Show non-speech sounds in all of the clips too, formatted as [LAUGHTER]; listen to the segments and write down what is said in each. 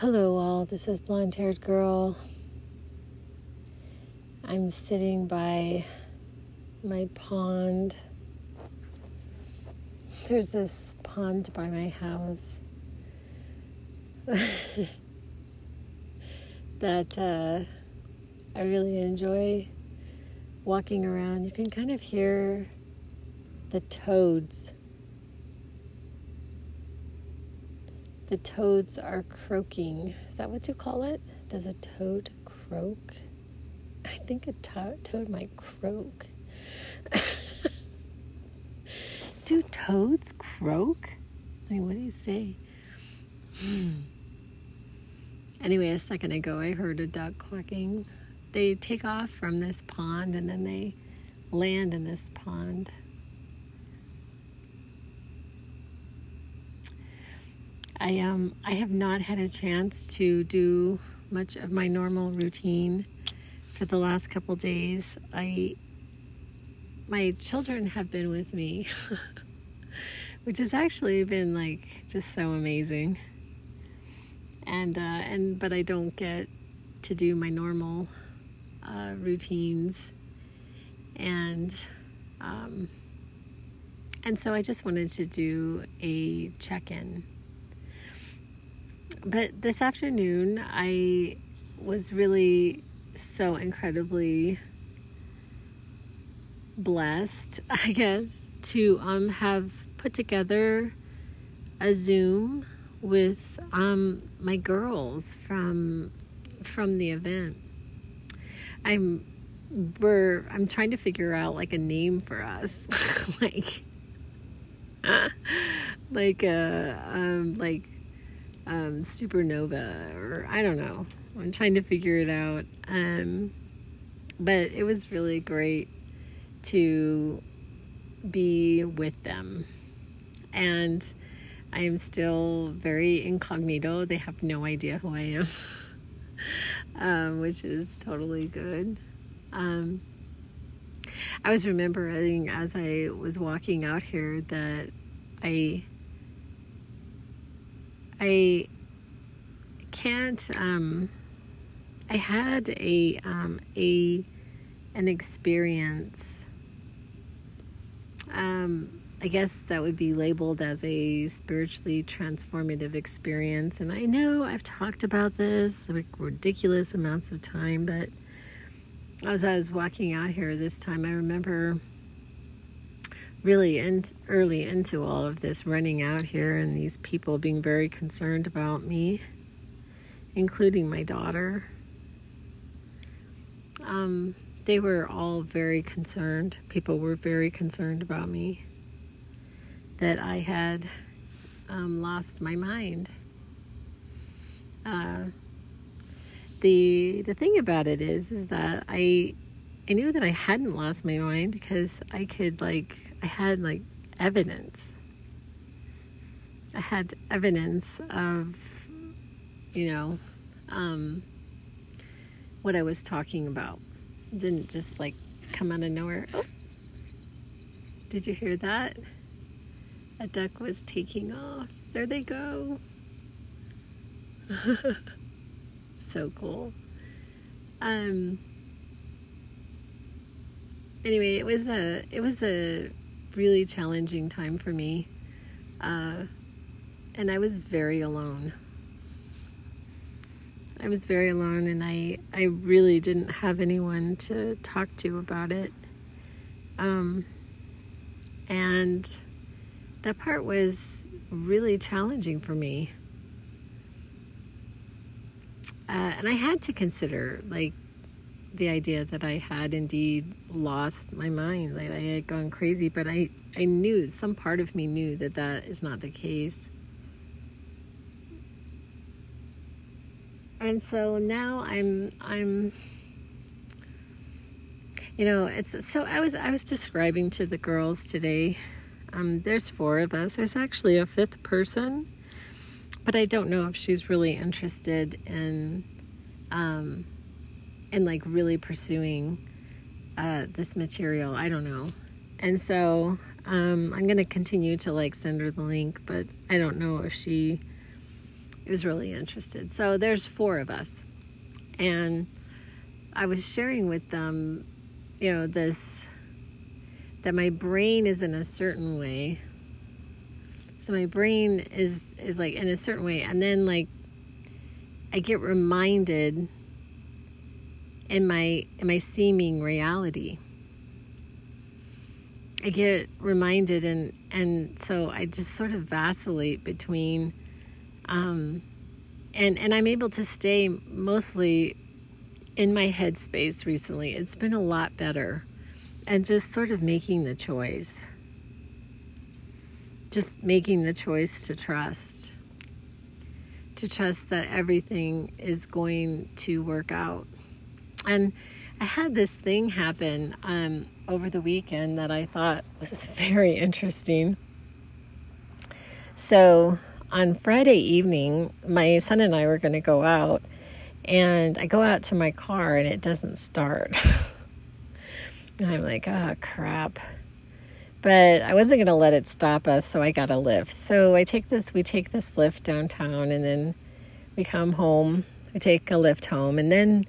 Hello, all. This is Blonde Haired Girl. I'm sitting by my pond. There's this pond by my house [LAUGHS] that uh, I really enjoy walking around. You can kind of hear the toads The toads are croaking. Is that what you call it? Does a toad croak? I think a to- toad might croak. [LAUGHS] do toads croak? I mean, what do you say? Hmm. Anyway, a second ago, I heard a duck quacking. They take off from this pond and then they land in this pond. I um I have not had a chance to do much of my normal routine for the last couple days. I my children have been with me, [LAUGHS] which has actually been like just so amazing. And uh, and but I don't get to do my normal uh, routines, and um, and so I just wanted to do a check in but this afternoon, I was really so incredibly blessed, [LAUGHS] I guess, to um, have put together a Zoom with um, my girls from from the event. I'm we're I'm trying to figure out like a name for us, [LAUGHS] like [LAUGHS] like a uh, um, like um, supernova, or I don't know. I'm trying to figure it out. Um, but it was really great to be with them. And I am still very incognito. They have no idea who I am, [LAUGHS] um, which is totally good. Um, I was remembering as I was walking out here that I I can't. Um, I had a um, a an experience. Um, I guess that would be labeled as a spiritually transformative experience. And I know I've talked about this like ridiculous amounts of time, but as I was walking out here this time, I remember really in, early into all of this running out here and these people being very concerned about me, including my daughter. Um, they were all very concerned. People were very concerned about me that I had um, lost my mind. Uh, the the thing about it is is that I I knew that I hadn't lost my mind because I could like I had like evidence. I had evidence of, you know, um, what I was talking about. It didn't just like come out of nowhere. Oh, did you hear that? A duck was taking off. There they go. [LAUGHS] so cool. Um. Anyway, it was a it was a really challenging time for me. Uh, and I was very alone. I was very alone and I, I really didn't have anyone to talk to about it. Um, and that part was really challenging for me. Uh, and I had to consider, like, the idea that I had indeed lost my mind, that I had gone crazy, but I, I knew, some part of me knew that that is not the case. And so now I'm, I'm, you know, it's so I was, I was describing to the girls today. Um, there's four of us. There's actually a fifth person, but I don't know if she's really interested in, um, and like really pursuing uh, this material. I don't know. And so um, I'm going to continue to like send her the link, but I don't know if she is really interested. So there's four of us. And I was sharing with them, you know, this that my brain is in a certain way. So my brain is is like in a certain way and then like I get reminded in my my seeming reality. I get reminded and and so I just sort of vacillate between um and and I'm able to stay mostly in my headspace recently. It's been a lot better. And just sort of making the choice. Just making the choice to trust. To trust that everything is going to work out. And I had this thing happen um, over the weekend that I thought was [LAUGHS] very interesting. So on Friday evening, my son and I were going to go out, and I go out to my car and it doesn't start. [LAUGHS] and I'm like, oh crap. But I wasn't going to let it stop us, so I got a lift. So I take this, we take this lift downtown, and then we come home. We take a lift home, and then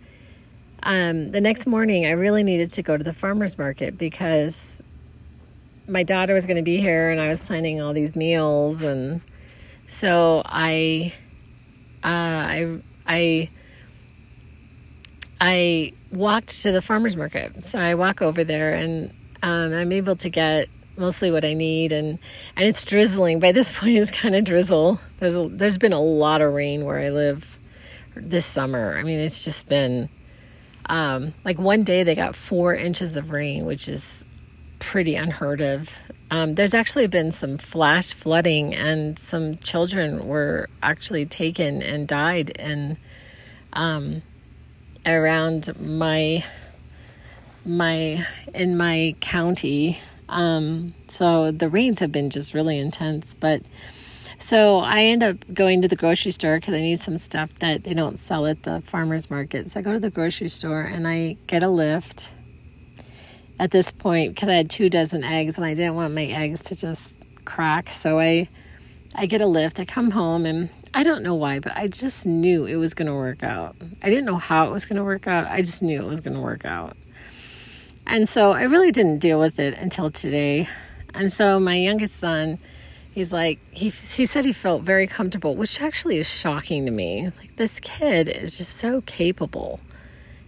um, the next morning, I really needed to go to the farmer's market because my daughter was going to be here and I was planning all these meals. And so I, uh, I, I, I walked to the farmer's market. So I walk over there and um, I'm able to get mostly what I need, and and it's drizzling. By this [LAUGHS] point, it's kind of drizzle. There's a, there's been a lot of rain where I live this summer. I mean, it's just been um, like one day they got four inches of rain, which is pretty unheard of. Um, there's actually been some flash flooding, and some children were actually taken and died and um, around my my in my county. Um, so the rains have been just really intense, but so I end up going to the grocery store because I need some stuff that they don't sell at the farmer's market. So I go to the grocery store and I get a lift at this point because I had two dozen eggs and I didn't want my eggs to just crack. So I I get a lift. I come home and I don't know why, but I just knew it was going to work out. I didn't know how it was going to work out. I just knew it was going to work out. And so I really didn't deal with it until today. And so my youngest son he's like he he said he felt very comfortable, which actually is shocking to me. Like this kid is just so capable.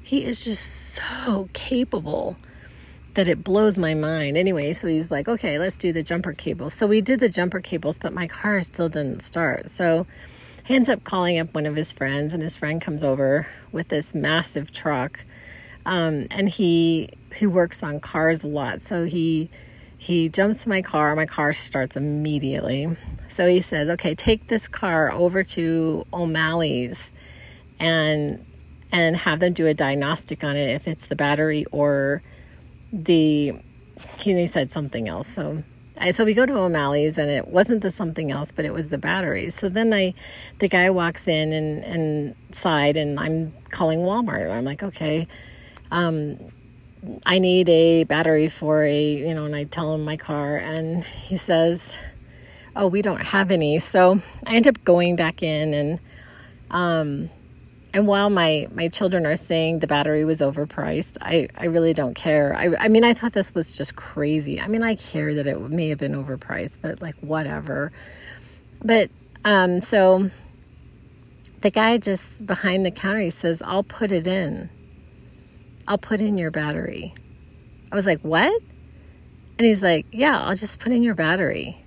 He is just so capable that it blows my mind. Anyway, so he's like, "Okay, let's do the jumper cables." So we did the jumper cables, but my car still didn't start. So he ends up calling up one of his friends, and his friend comes over with this massive truck. Um, and he he works on cars a lot, so he he jumps my car. My car starts immediately. So he says, "Okay, take this car over to O'Malley's and and have them do a diagnostic on it if it's the battery or the." He said something else. So I, so we go to O'Malley's and it wasn't the something else, but it was the battery. So then I, the guy walks in and and side and I'm calling Walmart. I'm like, okay, um, I need a battery for a, you know, and I tell him my car, and he says, Oh, we don't have any. So I end up going back in, and, um, and while my, my children are saying the battery was overpriced, I, I really don't care. I, I mean, I thought this was just crazy. I mean, I care that it may have been overpriced, but like, whatever. But, um, so the guy just behind the counter, he says, I'll put it in. I'll put in your battery. I was like, What? And he's like, Yeah, I'll just put in your battery.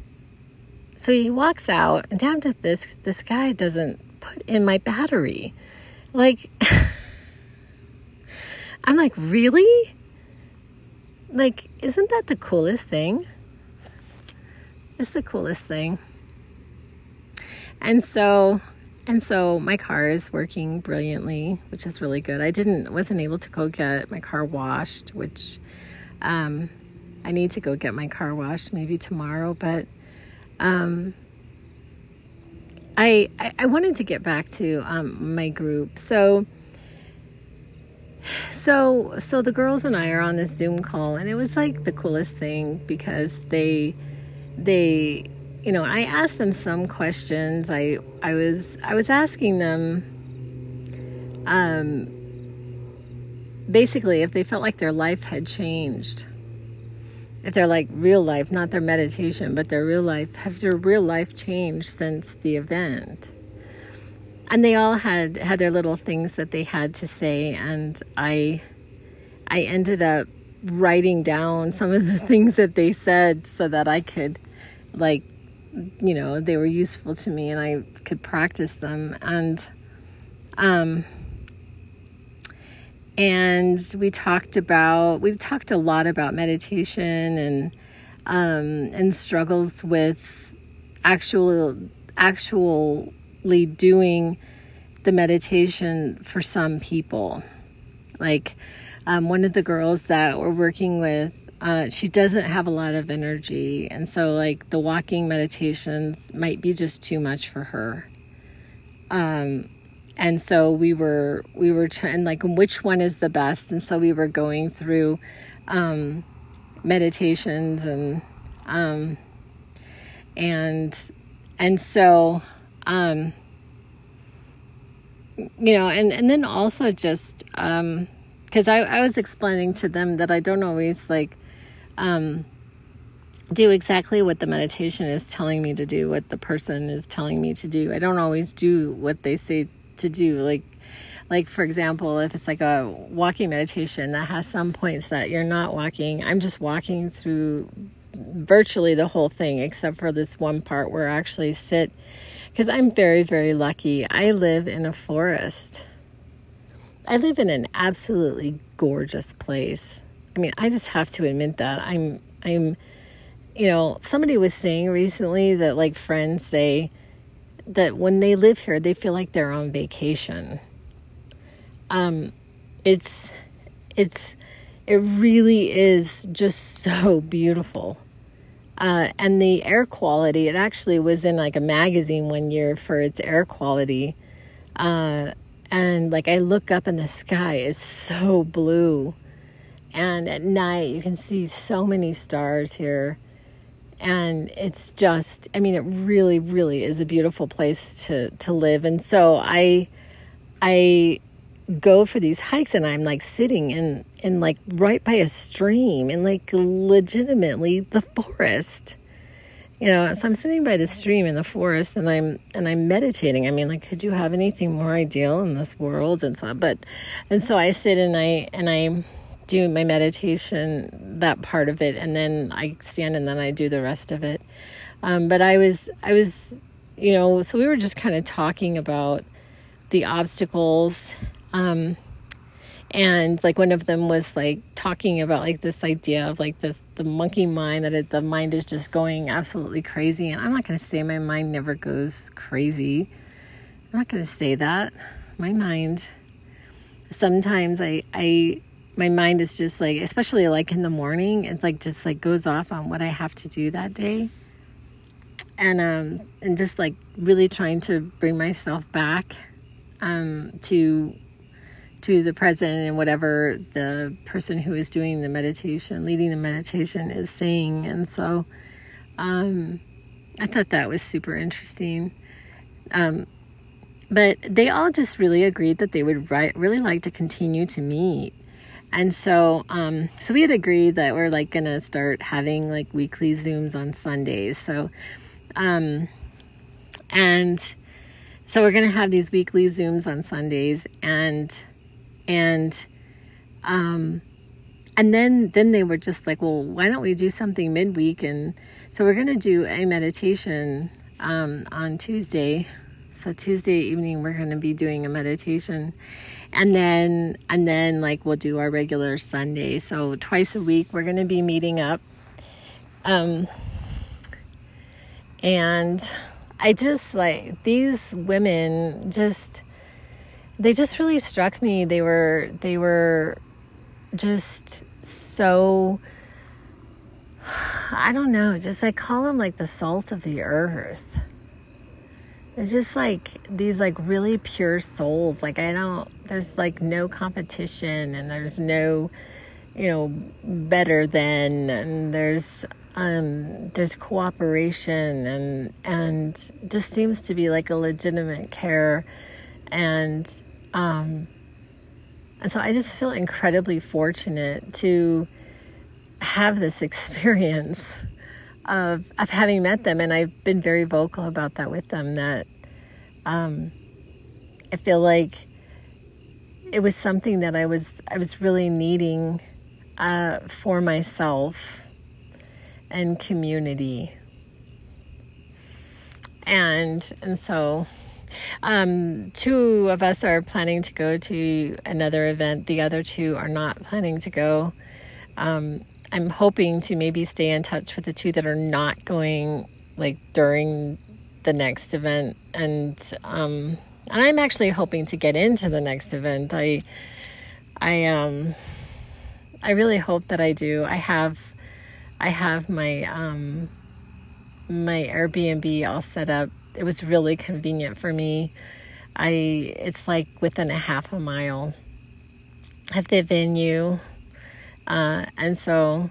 So he walks out, and damn it, this this guy doesn't put in my battery. Like, [LAUGHS] I'm like, really? Like, isn't that the coolest thing? It's the coolest thing. And so and so my car is working brilliantly, which is really good. I didn't wasn't able to go get my car washed, which um, I need to go get my car washed maybe tomorrow. But um, I, I, I wanted to get back to um, my group. So so so the girls and I are on this Zoom call, and it was like the coolest thing because they they you know, I asked them some questions. I I was I was asking them um basically if they felt like their life had changed. If they're like real life, not their meditation, but their real life, has their real life changed since the event? And they all had had their little things that they had to say and I I ended up writing down some of the [LAUGHS] things that they said so that I could like you know they were useful to me and I could practice them. And um and we talked about we've talked a lot about meditation and um and struggles with actual actually doing the meditation for some people. Like um, one of the girls that we're working with, uh, she doesn't have a lot of energy. And so, like, the walking meditations might be just too much for her. Um, and so we were we were trying like which one is the best and so we were going through um, meditations and um, and and so um, you know and and then also just um, because I, I was explaining to them that I don't always like um, do exactly what the meditation is telling me to do, what the person is telling me to do. I don't always do what they say to do. Like, like for example, if it's like a walking meditation that has some points that you're not walking, I'm just walking through virtually the whole thing except for this one part where I actually sit because I'm very, very lucky. I live in a forest I live in an absolutely gorgeous place. I mean, I just have to admit that. I'm I'm you know, somebody was saying recently that like friends say that when they live here, they feel like they're on vacation. Um it's it's it really is just [LAUGHS] so beautiful. Uh, and the air quality, it actually was in like a magazine one year for its air quality. Uh, and like I look up and the sky is so blue. And at night you can see so many stars here. And it's just I mean it really really is a beautiful place to to live. And so I I go for these hikes and I'm like sitting in in like right by a stream in like legitimately the forest you know so i'm sitting by the stream in the forest and i'm and i'm meditating i mean like could you have anything more ideal in this world and so but and so i sit and i and i do my meditation that part of it and then i stand and then i do the rest of it. Um, but i was i was you know so we were just kind of talking about the obstacles um, and like one of them was like talking about like this idea of like this the monkey mind that it, the mind is just going absolutely crazy and i'm not going to say my mind never goes crazy. I'm not going to say that. My mind sometimes i i my mind is just like especially like in the morning it like just like goes off on what i have to do that day and um and just like really trying to bring myself back um to to the present and whatever the person who is doing the meditation, leading the meditation, is saying. And so um, I thought that was super interesting. Um, but they all just really agreed that they would really like to continue to meet. And so, um, so we had agreed that we're like gonna start having like weekly Zooms on Sundays. So, um, and so we're gonna have these weekly Zooms on Sundays, and and um, and then then they were just like, well, why don't we do something midweek? And so we're to do a meditation um, on Tuesday. So Tuesday evening we're going to be doing a meditation, and then and then like we'll do our regular Sunday. So twice a week we're going to be meeting up. Um, and I just like these women just they just really struck me. They were they were just so I don't know, just I call them like the salt of the earth. It's just like these like really pure souls. Like I don't there's like no competition and there's no you know better than and there's um, there's cooperation and and just seems to be like a legitimate care and um, and so I just feel incredibly fortunate to have this [LAUGHS] experience of of having met them and I've been very vocal about that with them that um, I feel like it was something that I was I was really needing uh, for myself and community. And and so um, two of us are planning to go to another event. The other two are not planning to go. Um, I'm hoping to maybe stay in touch with the two that are not going like during the next event and um and I'm actually hoping to get into the next event. I I um I really hope that I do. I have I have my um, my Airbnb all set up. It was really convenient for me. I it's like within a half a mile of the venue, uh, and so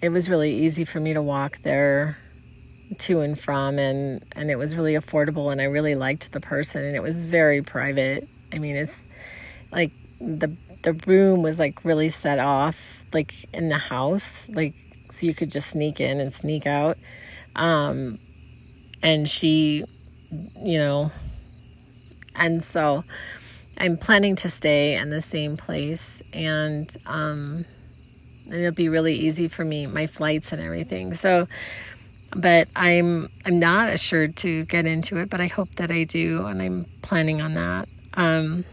it was really easy for me to walk there to and from, and and it was really affordable, and I really liked the person, and it was very private. I mean, it's like the the room was like really set off, like in the house, like so you could just sneak in and sneak out. Um, and she, you know, and so I'm planning to stay in the same place, and um, it'll be really easy for me, my flights and everything. So, but I'm I'm not assured to get into it, but I hope that I do, and I'm planning on that. Um,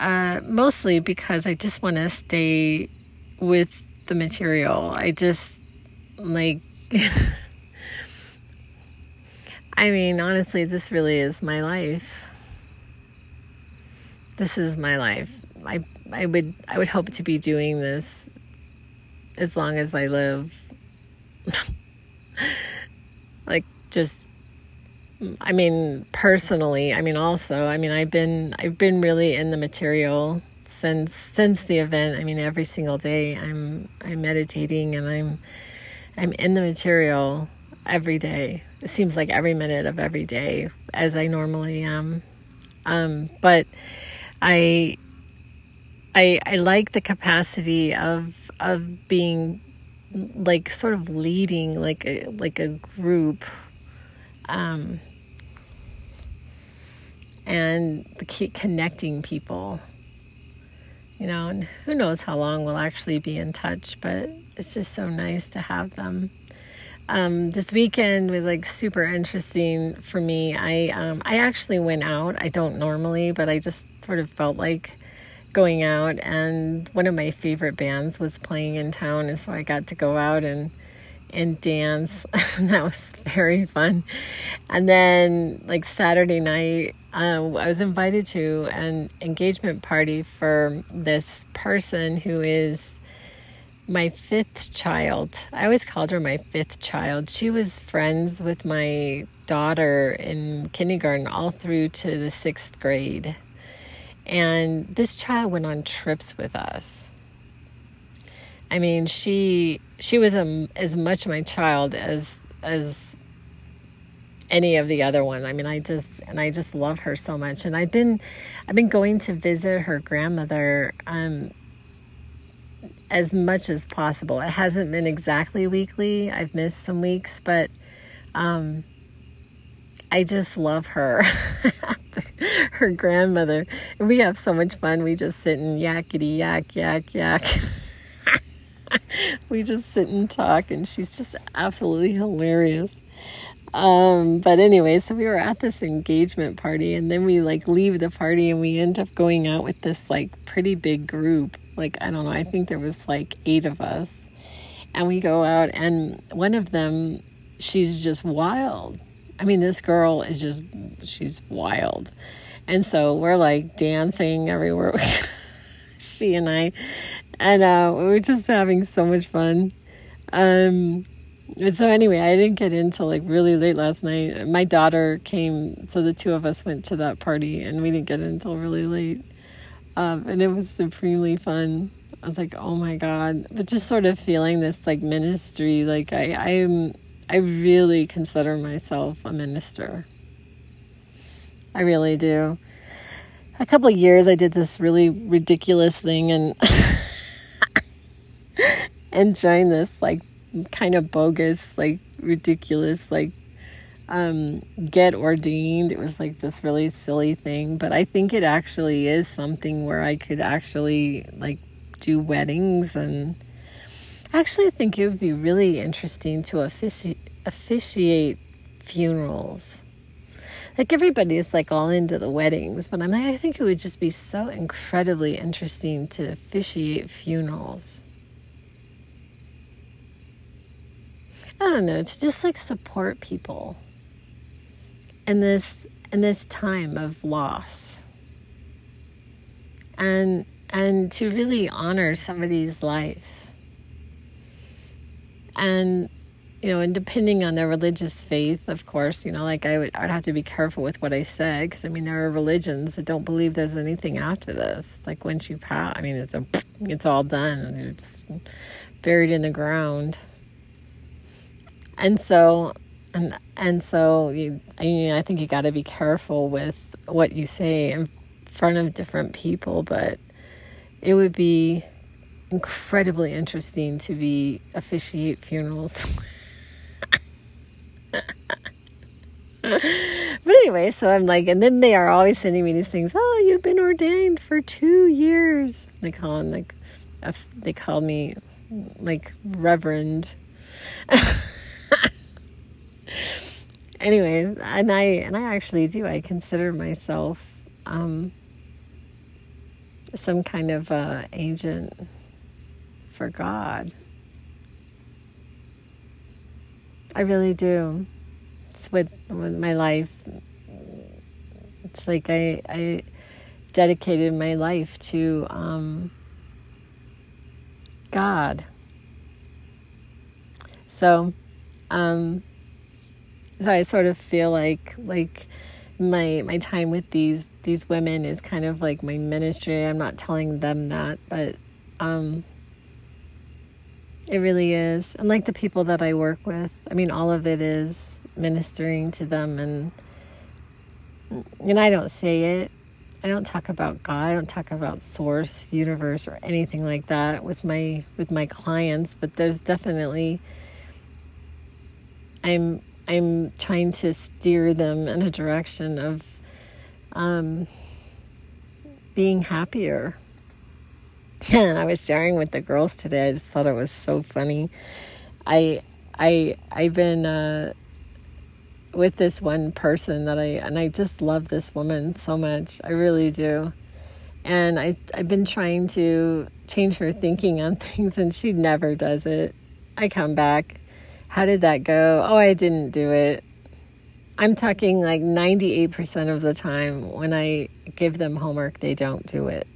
uh, mostly because I just want to stay with the material. I just like [LAUGHS] I mean, honestly, this really is my life. This is my life. I I would I would hope to be doing this as long as I live. [LAUGHS] like just I mean, personally, I mean also, I mean I've been I've been really in the material since since the event. I mean, every single day I'm I'm meditating and I'm I'm in the material every day. It seems like every minute of every day, as I normally am. Um, but I I I like the capacity of of being like sort of leading like a like a group um, and connecting people you know, and who knows how long we'll actually be in touch, but it's just so nice to have them. Um, this weekend was like super interesting for me. I um, I actually went out. I don't normally, but I just sort of felt like going out, and one of my favorite bands was playing in town, and so I got to go out and and dance. [LAUGHS] that was very fun. And then, like Saturday night, uh, I was invited to an engagement party for this person who is my fifth child. I always called her my fifth child. She was friends with my daughter in kindergarten all through to the sixth grade. And this child went on trips with us. I mean, she she was a, as much my child as as any of the other ones. I mean, I just and I just love her so much. And I've been I've been going to visit her grandmother um, as much as possible. It hasn't been exactly weekly. I've missed some weeks, but um, I just love her. [LAUGHS] [LAUGHS] her grandmother. And we have so much fun. We just sit and yakety yak yak yak. [LAUGHS] we just sit and talk, and she's just absolutely hilarious. Um, but anyway, so we were at this engagement party, and then we like leave the party, and we end up going out with this like pretty big group. Like, I don't know, I think there was like eight of us. And we go out, and one of them, she's just wild. I mean, this girl is just, she's wild. And so we're like dancing everywhere. [LAUGHS] she and I and uh, we were just having so much fun. Um, so anyway, I didn't get in like really late last night. My daughter came, so the two of us went to that party, and we didn't get in until really late. Um, and it was supremely fun. I was like, oh my God. But just sort of feeling this like ministry, like I, I'm, I really consider myself a minister. I really do. A couple of years I did this really ridiculous thing and [LAUGHS] and joined this like kind of bogus, like ridiculous, like um, get ordained. It was like this really silly thing, but I think it actually is something where I could actually like do weddings and actually think it would be really interesting to offici- officiate funerals. Like everybody is like all into the weddings, but I'm like, I think it would just be so incredibly interesting to officiate funerals. I don't know, to just like support people in this in this time of loss. And and to really honor somebody's life. And you know, and depending on their religious faith, of course, you know, like I would, I would have to be careful with what I said because I mean, there are religions that don't believe there's anything after this. Like once you pass, I mean, it's a, it's all done. Just buried in the ground. And so, and and so, you, I mean, I think you got to be careful with what you say in front of different people, but it would be incredibly interesting to be officiate funerals. [LAUGHS] [LAUGHS] but anyway, so I'm like, and then they are always sending me these things. Oh, you've been ordained for two years. They call them like, they call me like Reverend. [LAUGHS] Anyways, and I and I actually do. I consider myself um, some kind of uh, agent for God. I really do. With, with my life. It's like I, I dedicated my life to um, God. So, um, so I sort of feel like like my my time with these these women is kind of like my ministry. I'm not telling them that, but um, it really is. And like the people that I work with, I mean, all of it is ministering to them. And, and I don't say it. I don't talk about God. I don't talk about source, universe, or anything like that with my with my clients. But there's definitely I'm I'm trying to steer them in a direction of um, being happier [LAUGHS] and I was sharing with the girls today. I just thought it was so funny. I I I've been uh, with this one person that I and I just love this woman so much. I really do. And I I've been trying to change her thinking on [LAUGHS] things and she never does it. I come back. How did that go? Oh, I didn't do it. I'm talking like 98% of the time when I give them homework, they don't do it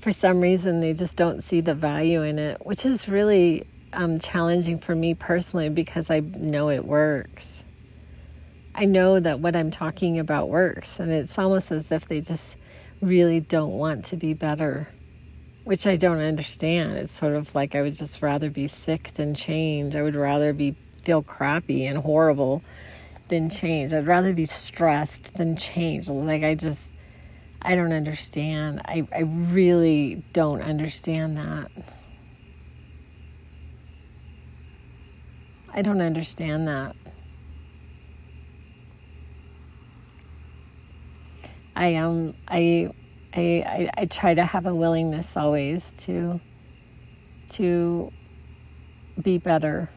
for some reason they just don't see the value in it, which is really um, challenging for me personally because I know it works. I know that what I'm talking about works, and it's almost as if they just really don't want to be better, which I don't understand. It's sort of like I would just rather be sick than change. I would rather be feel crappy and horrible than change. I'd rather be stressed than change. Like I just I don't understand. I, I really don't understand that. I don't understand that. I um I I, I I try to have a willingness always to to be better,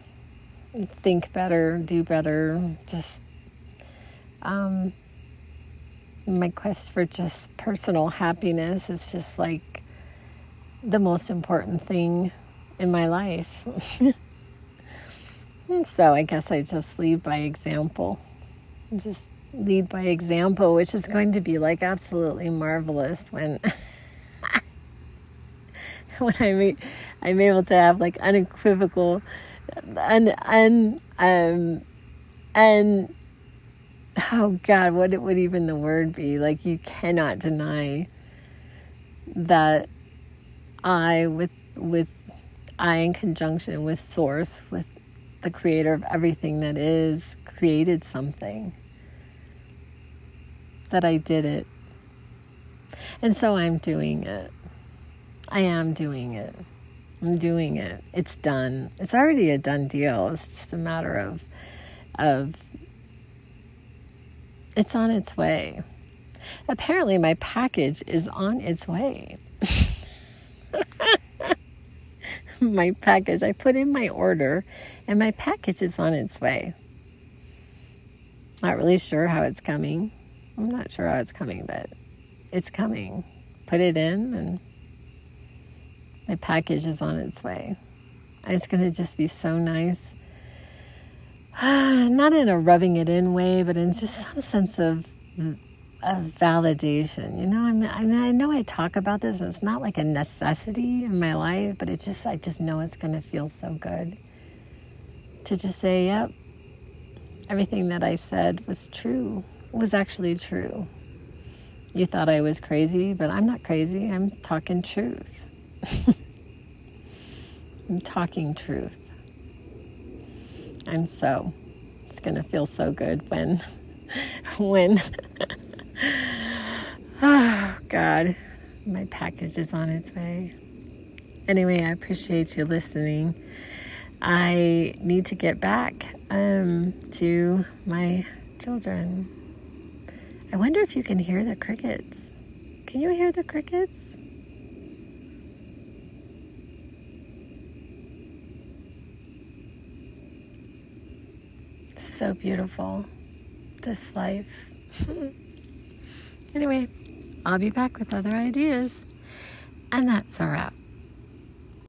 think better, do better, just um my quest for just personal happiness is just like the most important thing in my life. [LAUGHS] so I guess I just lead by example. Just lead by example, which is going to be like absolutely marvelous when [LAUGHS] when I'm I'm able to have like unequivocal and and um and oh God, what would even the word be? Like, you cannot deny that I with with I in conjunction with source with the creator of everything that is created something that I did it. And so I'm doing it. I am doing it. I'm doing it. It's done. It's already a done deal. It's just a matter of of it's on its way. Apparently my package is on its way. [LAUGHS] my package. I put in my order and my package is on its way. Not really sure how it's coming. I'm not sure how it's coming, but it's coming. Put it in, and my package is on its way. It's going to just be so nice. [SIGHS] Not in a rubbing it in way, but in just some sense of, of validation. You know, I mean, I mean, I know I talk about this, and it's not like a necessity in my life, but it just, I just know it's going to feel so good to just say, yep, everything that I said was true was actually true. You thought I was crazy, but I'm not crazy. I'm talking truth. [LAUGHS] I'm talking truth. And so it's going to feel so good when, [LAUGHS] when, God, my package is on its way. Anyway, I appreciate you listening. I need to get back um, to my children. I wonder if you can hear the crickets. Can you hear the crickets? So beautiful, this life. [LAUGHS] anyway, I'll be back with other ideas. And that's a wrap.